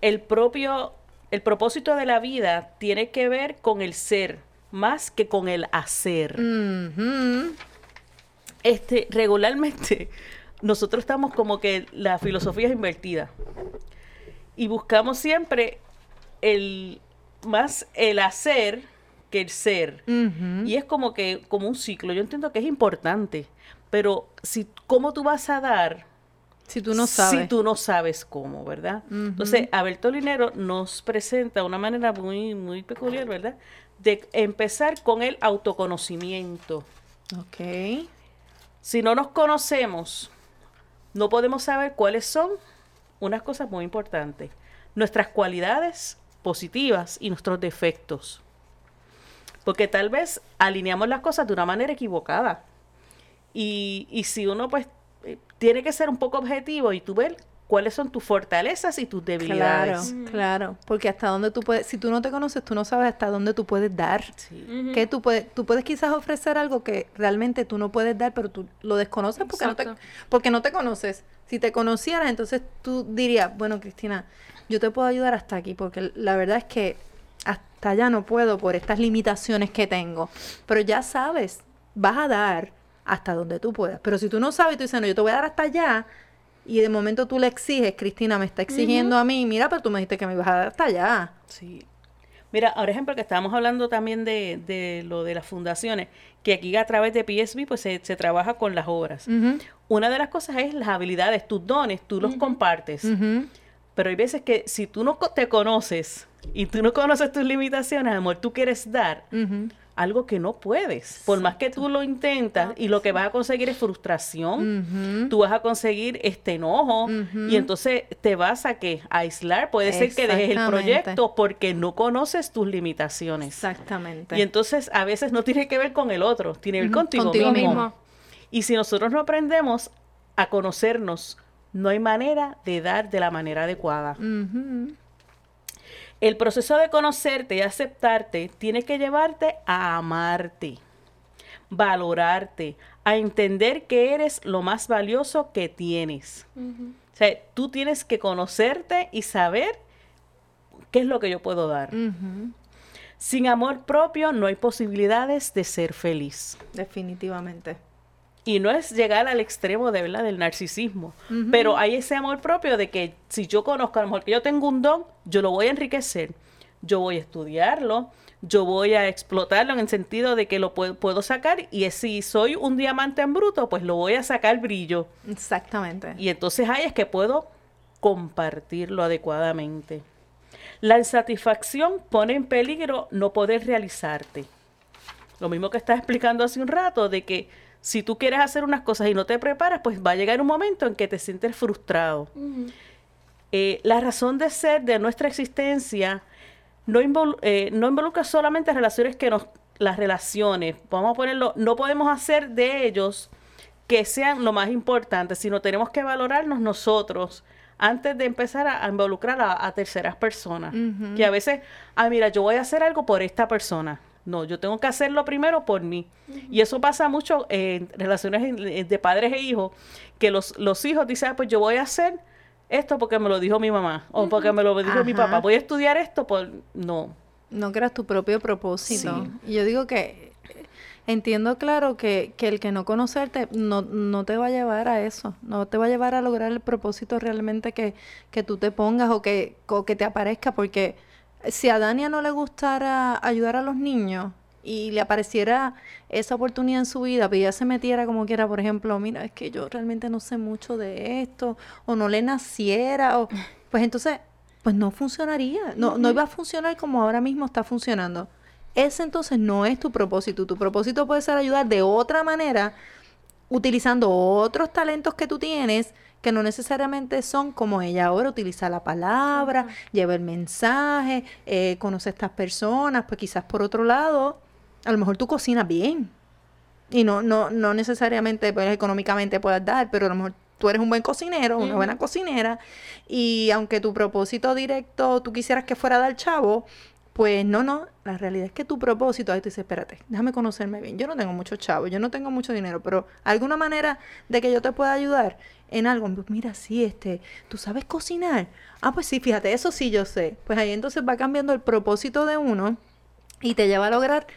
El propio, el propósito de la vida tiene que ver con el ser, más que con el hacer. Este, regularmente nosotros estamos como que la filosofía es invertida. Y buscamos siempre el más el hacer que el ser. Y es como que como un ciclo. Yo entiendo que es importante pero si cómo tú vas a dar Si tú no sabes. si tú no sabes cómo verdad entonces Alberto Linero nos presenta una manera muy muy peculiar verdad de empezar con el autoconocimiento. Ok. si no nos conocemos, no podemos saber cuáles son unas cosas muy importantes. Nuestras cualidades positivas y nuestros defectos. Porque tal vez alineamos las cosas de una manera equivocada. Y, y si uno pues eh, tiene que ser un poco objetivo y tú ver cuáles son tus fortalezas y tus Claro, debilidades. claro. Porque hasta dónde tú puedes, si tú no te conoces, tú no sabes hasta dónde tú puedes dar. Sí. Que tú puedes, tú puedes quizás ofrecer algo que realmente tú no puedes dar, pero tú lo desconoces porque no, te, porque no te conoces. Si te conocieras, entonces tú dirías, bueno, Cristina, yo te puedo ayudar hasta aquí, porque la verdad es que hasta allá no puedo por estas limitaciones que tengo. Pero ya sabes, vas a dar hasta donde tú puedas. Pero si tú no sabes, tú dices, no, yo te voy a dar hasta allá, Y de momento tú le exiges, Cristina me está exigiendo a mí, mira, pero tú me dijiste que me ibas a dar hasta allá. Sí. Mira, por ejemplo, que estábamos hablando también de, de lo de las fundaciones, que aquí a través de PSB pues se, se trabaja con las obras. Una de las cosas es las habilidades, tus dones, tú los compartes. Pero hay veces que si tú no te conoces y tú no conoces tus limitaciones, amor, tú quieres dar. Algo que no puedes. Por más que tú lo intentas y lo que vas a conseguir es frustración, tú vas a conseguir este enojo y entonces te vas a que a aislar. Puede ser que dejes el proyecto porque no conoces tus limitaciones. Exactamente. Y entonces a veces no tiene que ver con el otro, tiene que ver Ujú, contigo, contigo mismo. mismo. Y si nosotros no aprendemos a conocernos, no hay manera de dar de la manera adecuada. El proceso de conocerte y aceptarte tiene que llevarte a amarte, valorarte, a entender que eres lo más valioso que tienes. O sea, tú tienes que conocerte y saber qué es lo que yo puedo dar. Sin amor propio no hay posibilidades de ser feliz. Definitivamente. Y no es llegar al extremo de verdad del narcisismo, pero hay ese amor propio de que si yo conozco a lo mejor que yo tengo un don, yo lo voy a enriquecer, yo voy a estudiarlo, yo voy a explotarlo en el sentido de que lo puedo, puedo sacar y si soy un diamante en bruto, pues lo voy a sacar brillo. Exactamente. Y entonces ahí es que puedo compartirlo adecuadamente. La insatisfacción pone en peligro no poder realizarte. Lo mismo que estás explicando hace un rato, de que si tú quieres hacer unas cosas y no te preparas, pues va a llegar un momento en que te sientes frustrado. Eh, la razón de ser de nuestra existencia no, eh, no involucra solamente relaciones que nos, las relaciones, vamos a ponerlo, no podemos hacer de ellos que sean lo más importante, sino tenemos que valorarnos nosotros antes de empezar a, a involucrar a, a terceras personas. Que a veces, ah, mira, yo voy a hacer algo por esta persona. No, yo tengo que hacerlo primero por mí. Y eso pasa mucho en relaciones de padres e hijos, que los, los hijos dicen, ah, pues yo voy a hacer esto porque me lo dijo mi mamá, o porque me lo dijo mi papá, voy a estudiar esto por... No, No creas tu propio propósito. Sí. Y yo digo que entiendo claro que, que el que no conocerte no, no te va a llevar a eso, no te va a llevar a lograr el propósito realmente que, que tú te pongas o que, o que te aparezca, porque si a Dania no le gustara ayudar a los niños y le apareciera esa oportunidad en su vida, pero ella se metiera como quiera, por ejemplo, mira, es que yo realmente no sé mucho de esto, o no le naciera, o pues entonces, pues no funcionaría, no, no iba a funcionar como ahora mismo está funcionando. Ese entonces no es tu propósito, tu propósito puede ser ayudar de otra manera, utilizando otros talentos que tú tienes, que no necesariamente son como ella ahora, utiliza la palabra, lleva el mensaje, eh, conoce a estas personas, pues quizás por otro lado, a lo mejor tú cocinas bien. Y no, no, no necesariamente pues, económicamente puedas dar, pero a lo mejor tú eres un buen cocinero, una buena cocinera, y aunque tu propósito directo tú quisieras que fuera dar chavo, pues no, no, la realidad es que tu propósito, ahí tú dices, espérate, déjame conocerme bien. Yo no tengo mucho chavo, yo no tengo mucho dinero, pero alguna manera de que yo te pueda ayudar en algo, pues mira, sí, este, tú sabes cocinar. Ah, pues sí, fíjate, eso sí yo sé. Pues ahí entonces va cambiando el propósito de uno y te lleva a lograr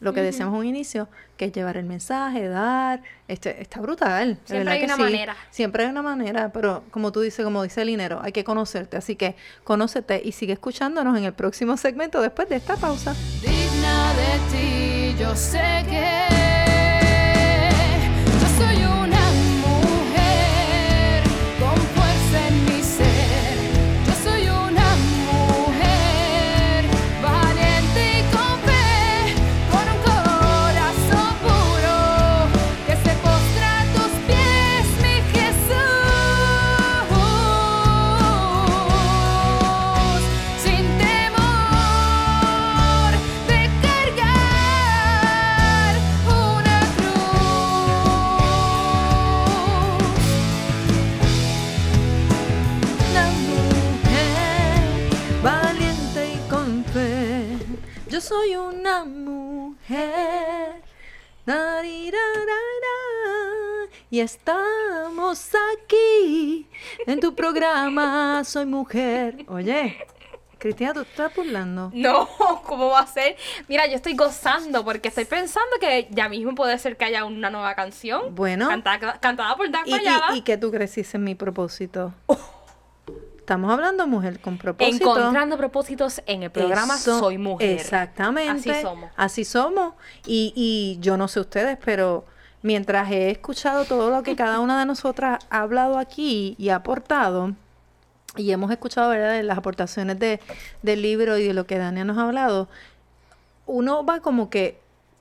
lo que decíamos en un inicio, que es llevar el mensaje, dar, este, está brutal. Siempre hay que una sí. manera. Siempre hay una manera, pero como tú dices, como dice el dinero, hay que conocerte. Así que conócete y sigue escuchándonos en el próximo segmento después de esta pausa. digna de ti, yo sé que soy una mujer. Y estamos aquí en tu programa Soy Mujer. Oye, Cristina, ¿tú estás burlando? No, ¿cómo va a ser? Mira, yo estoy gozando porque estoy pensando que ya mismo puede ser que haya una nueva canción. Bueno. Cantada, cantada por Dan ¿Y, y, y que tú creciste en mi propósito? Estamos hablando mujer con propósito. Encontrando propósitos en el programa Eso- Soy Mujer. Exactamente. Así somos. Así somos. Y, y yo no sé ustedes, pero mientras he escuchado todo lo que cada una de nosotras ha hablado aquí y ha aportado, y hemos escuchado ¿verdad? las aportaciones de, del libro y de lo que Dania nos ha hablado, uno va como que,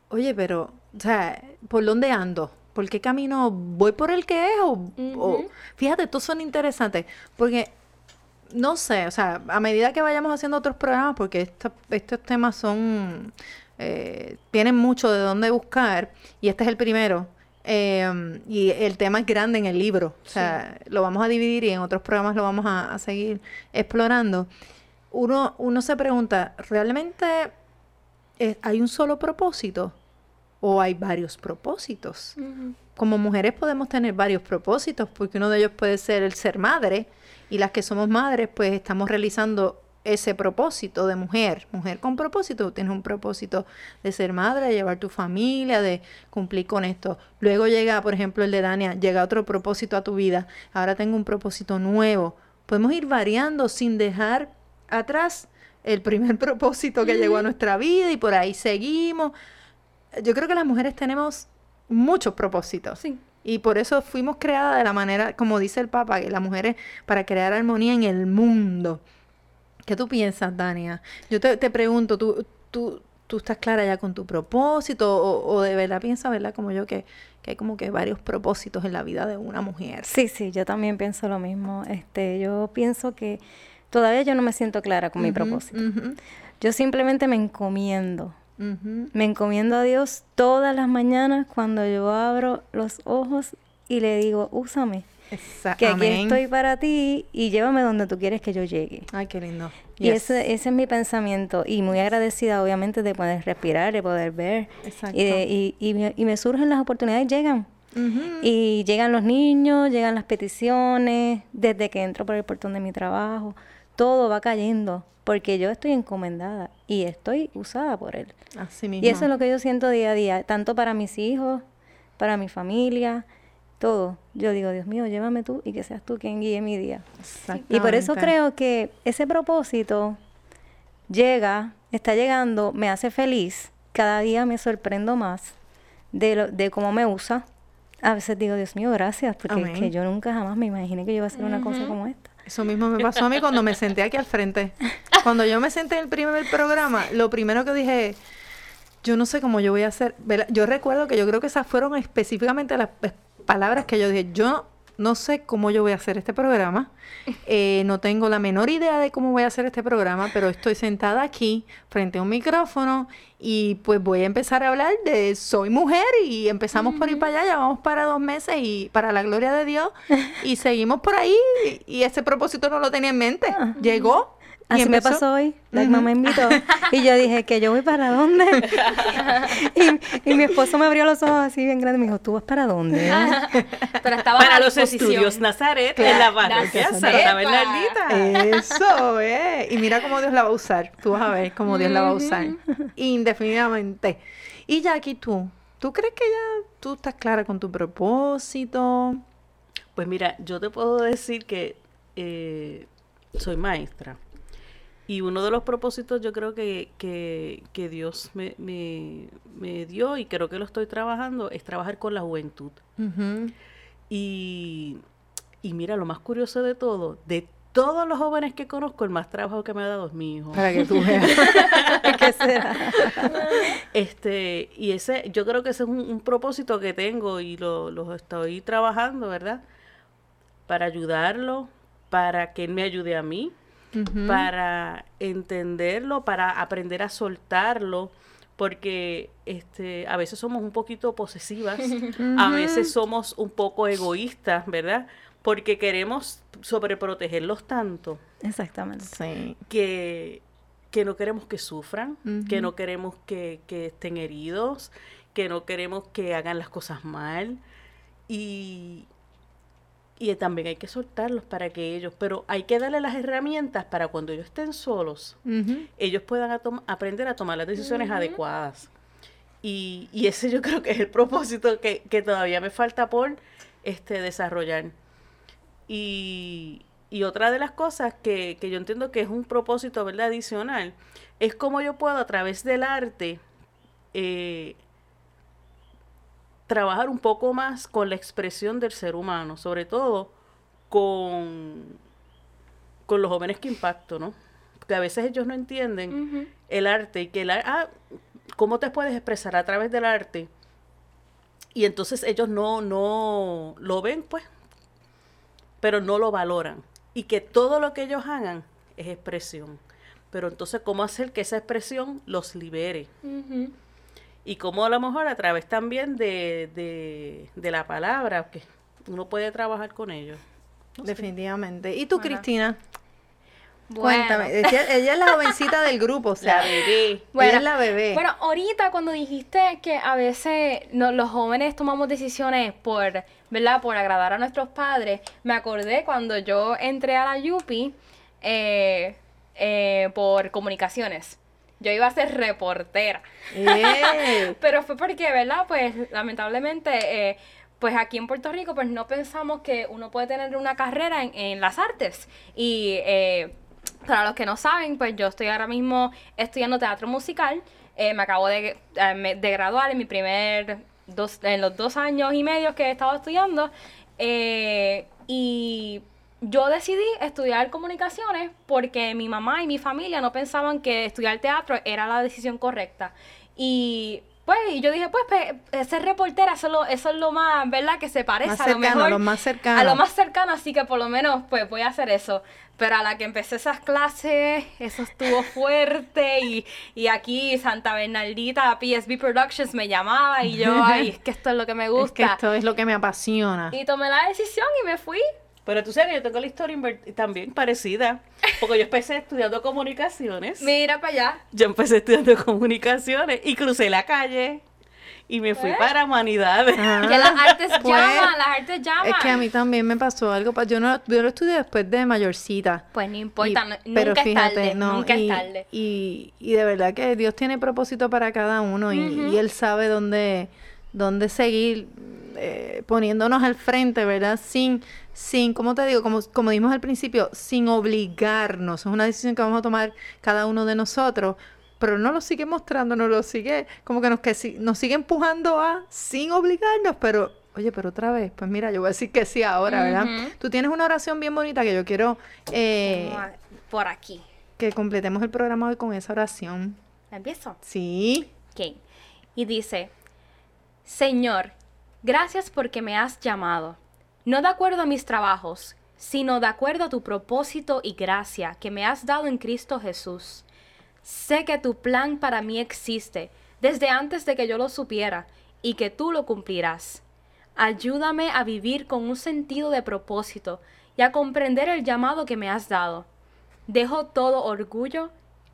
oye, pero, o sea, ¿por dónde ando? ¿Por qué camino voy por el que es? O, o- fíjate, estos son interesantes, porque no sé, o sea, a medida que vayamos haciendo otros programas, porque esta- estos temas son, eh, tienen mucho de dónde buscar, y este es el primero, eh, y el tema es grande en el libro, o sea, lo vamos a dividir y en otros programas lo vamos a, a seguir explorando. Uno, uno se pregunta, ¿realmente hay un solo propósito? ¿O hay varios propósitos? Como mujeres podemos tener varios propósitos, porque uno de ellos puede ser el ser madre, y las que somos madres, pues estamos realizando ese propósito de mujer. Mujer con propósito, tienes un propósito de ser madre, de llevar tu familia, de cumplir con esto. Luego llega, por ejemplo, el de Dania, llega otro propósito a tu vida. Ahora tengo un propósito nuevo. Podemos ir variando sin dejar atrás el primer propósito que llegó a nuestra vida y por ahí seguimos. Yo creo que las mujeres tenemos muchos propósitos. Sí. Y por eso fuimos creadas de la manera, como dice el Papa, que las mujeres para crear armonía en el mundo. ¿Qué tú piensas, Dania? Yo te, te pregunto, ¿tú, tú, ¿tú estás clara ya con tu propósito o, o de verdad piensas, verdad, como yo, que, que hay como que varios propósitos en la vida de una mujer? Sí, sí, yo también pienso lo mismo. Este, yo pienso que todavía yo no me siento clara con mi propósito. Yo simplemente me encomiendo. Me encomiendo a Dios todas las mañanas cuando yo abro los ojos y le digo, úsame, que aquí amén. estoy para ti y llévame donde tú quieres que yo llegue. Ay, qué lindo. Y Yes. ese, ese es mi pensamiento y muy agradecida obviamente de poder respirar, de poder ver. Exacto. Y, de- y, y me, y me surgen las oportunidades, llegan. Y llegan los niños, llegan las peticiones, desde que entro por el portón de mi trabajo, todo va cayendo, porque yo estoy encomendada y estoy usada por Él. Así mismo. Y eso es lo que yo siento día a día, tanto para mis hijos, para mi familia, todo. Yo digo, Dios mío, llévame tú y que seas tú quien guíe mi día. Y por eso creo que ese propósito llega, está llegando, me hace feliz. Cada día me sorprendo más de, lo, de cómo me usa. A veces digo, Dios mío, gracias, porque es que yo nunca jamás me imaginé que yo iba a hacer una cosa como esta. Eso mismo me pasó a mí cuando me senté aquí al frente. Cuando yo me senté en el primer programa, lo primero que dije, yo no sé cómo yo voy a hacer. Yo recuerdo que yo creo que esas fueron específicamente las palabras que yo dije. Yo no sé cómo yo voy a hacer este programa. Eh, no tengo la menor idea de cómo voy a hacer este programa, pero estoy sentada aquí frente a un micrófono y pues voy a empezar a hablar de soy mujer y empezamos por ir para allá, ya vamos para dos meses y para la gloria de Dios y seguimos por ahí y, y ese propósito no lo tenía en mente. Llegó. Así me pasó hoy. La mamá me invitó. Y yo dije, ¿que yo voy para dónde? y, y mi esposo me abrió los ojos así bien grandes y me dijo, ¿tú vas para dónde? Pero estaba Para los estudios Nazaret en la. Bernardita. Eso, eh. Y mira cómo Dios la va a usar. Tú vas a ver cómo Dios la va a usar. Indefinidamente. Y Jackie, tú, ¿tú crees que ya tú estás clara con tu propósito? Pues mira, yo te puedo decir que eh, soy maestra. Y uno de los propósitos yo creo que, que, que Dios me, me, me dio y creo que lo estoy trabajando es trabajar con la juventud. Y, y mira, lo más curioso de todo, de todos los jóvenes que conozco, el más trabajo que me ha dado es mi hijo. Para que tú veas. ¿Qué será? Este, y ese, yo creo que ese es un, un propósito que tengo y lo, lo estoy trabajando, ¿verdad? Para ayudarlo, para que él me ayude a mí, Para entenderlo, para aprender a soltarlo, porque este, a veces somos un poquito posesivas, a veces somos un poco egoístas, ¿verdad? Porque queremos sobreprotegerlos tanto Exactamente. Sí. que, que no queremos que sufran, que no queremos que, que estén heridos, que no queremos que hagan las cosas mal. Y, y también hay que soltarlos para que ellos, pero hay que darle las herramientas para cuando ellos estén solos, ellos puedan a aprender a tomar las decisiones adecuadas. Y, y ese yo creo que es el propósito que, que todavía me falta por este, desarrollar. Y, y otra de las cosas que, que yo entiendo que es un propósito ¿verdad? adicional es cómo yo puedo a través del arte eh, trabajar un poco más con la expresión del ser humano, sobre todo con, con los jóvenes que impacto, ¿no? Porque a veces ellos no entienden el arte y que el arte, ah, ¿cómo te puedes expresar a través del arte? Y entonces ellos no, no lo ven, pues, pero no lo valoran. Y que todo lo que ellos hagan es expresión. Pero entonces, ¿cómo hacer que esa expresión los libere? Y cómo a lo mejor a través también de, de, de la palabra, que uno puede trabajar con ellos. Definitivamente. ¿Y tú. Cristina? Bueno. Cuéntame. Ella, ella es la jovencita del grupo, o sea, La bebé. Bueno, ella es la bebé. Bueno, ahorita cuando dijiste que a veces no- los jóvenes tomamos decisiones por, ¿verdad? Por agradar a nuestros padres, me acordé cuando yo entré a la Yupi eh, eh, por comunicaciones. Yo iba a ser reportera. ¡Eh! Pero fue porque, ¿verdad? Pues lamentablemente, eh, pues aquí en Puerto Rico, pues no pensamos que uno puede tener una carrera en, en las artes. Y eh, para los que no saben, pues yo estoy ahora mismo estudiando teatro musical. Eh, me acabo de, de graduar en mi primer, dos, en los dos años y medio que he estado estudiando. Y yo decidí estudiar comunicaciones porque mi mamá y mi familia no pensaban que estudiar teatro era la decisión correcta. Y pues y yo dije, pues, pe- ser reportera, eso es, lo, eso es lo más, ¿verdad? Que se parece Más a lo mejor. lo más cercano. A lo más cercano, así que por lo menos, pues voy a hacer eso. Pero a la que empecé esas clases, eso estuvo fuerte y, y aquí Santa Bernardita, PSB Productions me llamaba y yo, ay, es que esto es lo que me es gusta. que esto es lo que me apasiona. Y tomé la decisión y me fui. Pero tú sabes que yo tengo la historia también parecida, porque yo empecé estudiando comunicaciones. Mira para allá. Yo empecé estudiando comunicaciones y crucé la calle y me fui para humanidades. Ah, Ya las artes pues, llaman, las artes llaman. Es que a mí también me pasó algo. Yo no, yo lo estudié después de mayorcita. Pues no importa, Y- no- pero nunca fíjate, es tarde, no, nunca y, es tarde. Y, y de verdad que Dios tiene propósito para cada uno y, y Él sabe dónde, dónde seguir eh, poniéndonos al frente, ¿verdad? Sin, sin, como te digo, como, como dijimos al principio, sin obligarnos. Es una decisión que vamos a tomar cada uno de nosotros. Pero no lo sigue mostrando, no lo sigue, como que nos, que si- nos sigue empujando a sin obligarnos, pero, oye, pero otra vez, pues mira, yo voy a decir que sí ahora, ¿verdad? Tú tienes una oración bien bonita que yo quiero eh, Por aquí. que completemos el programa hoy con esa oración. Empiezo. Sí. Ok. Y dice, Señor, gracias porque me has llamado, no de acuerdo a mis trabajos, sino de acuerdo a tu propósito y gracia que me has dado en Cristo Jesús. Sé que tu plan para mí existe desde antes de que yo lo supiera y que tú lo cumplirás. Ayúdame a vivir con un sentido de propósito y a comprender el llamado que me has dado. Dejo todo orgullo,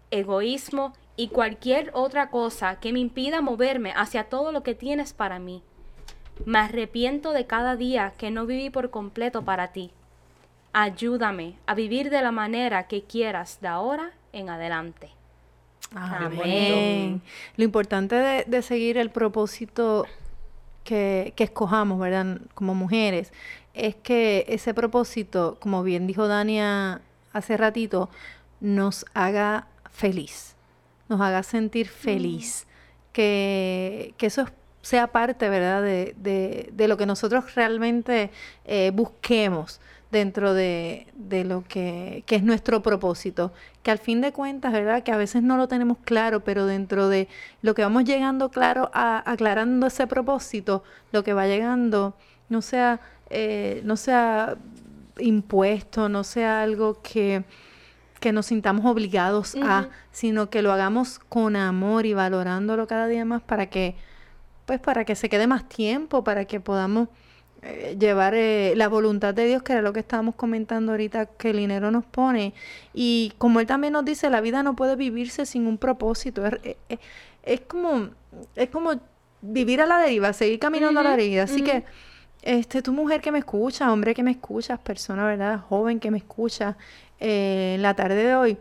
egoísmo y cualquier otra cosa que me impida moverme hacia todo lo que tienes para mí. Me arrepiento de cada día que no viví por completo para ti. Ayúdame a vivir de la manera que quieras de ahora en adelante. Amén. Lo importante de, de seguir el propósito que, que escojamos, ¿verdad? Como mujeres, es que ese propósito, como bien dijo Dania hace ratito, nos haga feliz, nos haga sentir feliz, que, que eso es- sea parte, ¿verdad? De, de- de lo que nosotros realmente eh, busquemos dentro de, de lo que, que es nuestro propósito, que al fin de cuentas, ¿verdad? Que a veces no lo tenemos claro, pero dentro de lo que vamos llegando claro, a, aclarando ese propósito, lo que va llegando no sea, eh, no sea impuesto, no sea algo que, que nos sintamos obligados a, sino que lo hagamos con amor y valorándolo cada día más para que, pues para que se quede más tiempo, para que podamos eh, llevar eh, la voluntad de Dios, que era lo que estábamos comentando ahorita, que el dinero nos pone. Y como Él también nos dice, la vida no puede vivirse sin un propósito. Es, es- es- como, es como vivir a la deriva, seguir caminando a la deriva. Así que este, tu mujer que me escucha, hombre que me escuchas, persona, ¿verdad? Joven que me escucha, eh, en la tarde de hoy,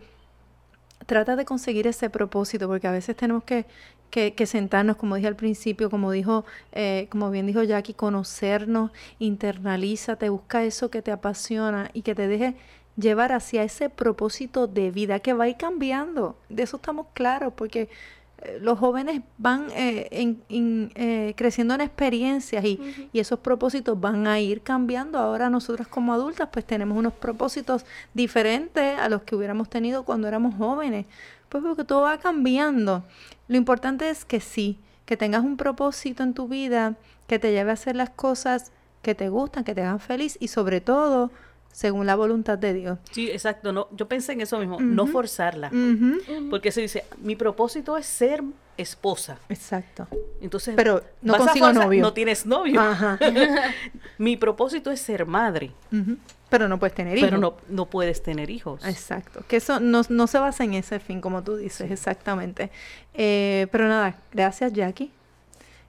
trata de conseguir ese propósito, porque a veces tenemos que, que, que sentarnos, como dije al principio, como dijo, eh, como bien dijo Jackie, conocernos, internalízate, busca eso que te apasiona y que te deje llevar hacia ese propósito de vida que va a ir cambiando. De eso estamos claros, porque eh, los jóvenes van eh, en- en, eh, creciendo en experiencias y, y esos propósitos van a ir cambiando. Ahora nosotras como adultas pues tenemos unos propósitos diferentes a los que hubiéramos tenido cuando éramos jóvenes. Pues porque todo va cambiando. Lo importante es que sí, que tengas un propósito en tu vida, que te lleve a hacer las cosas que te gustan, que te hagan feliz y sobre todo según la voluntad de Dios. Sí, exacto. No, yo pensé en eso mismo, no forzarla. Porque se dice, mi propósito es ser esposa. Exacto. Entonces, Pero no consigo forzar- novio. No tienes novio. Ajá. mi propósito es ser madre. Pero no puedes tener hijos. pero no, no puedes tener hijos. Exacto. Que eso no, no se basa en ese fin, como tú dices, exactamente. Eh, pero nada, gracias Jackie.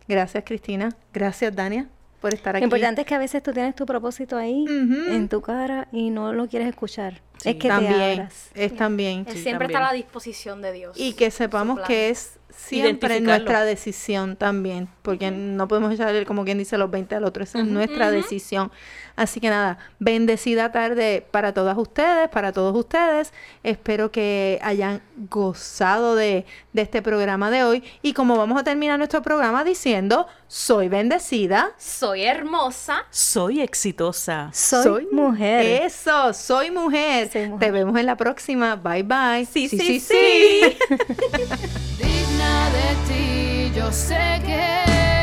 Gracias Cristina. Gracias Dania por estar aquí. Lo importante es que a veces tú tienes tu propósito ahí en tu cara y no lo quieres escuchar. Sí. es que te también. abras. Es también. Él Sí, siempre también. está a la disposición de Dios. Y que sepamos que es siempre nuestra decisión también, porque no podemos echarle, como quien dice, los 20 al otro, esa es nuestra decisión. Así que nada, bendecida tarde para todas ustedes, para todos ustedes. Espero que hayan gozado de, de este programa de hoy. Y como vamos a terminar nuestro programa diciendo, soy bendecida. Soy hermosa. Soy exitosa. Soy, mujer. Eso, soy mujer. Te vemos en la próxima. Bye bye. Sí, sí, sí. digna de ti, yo sé que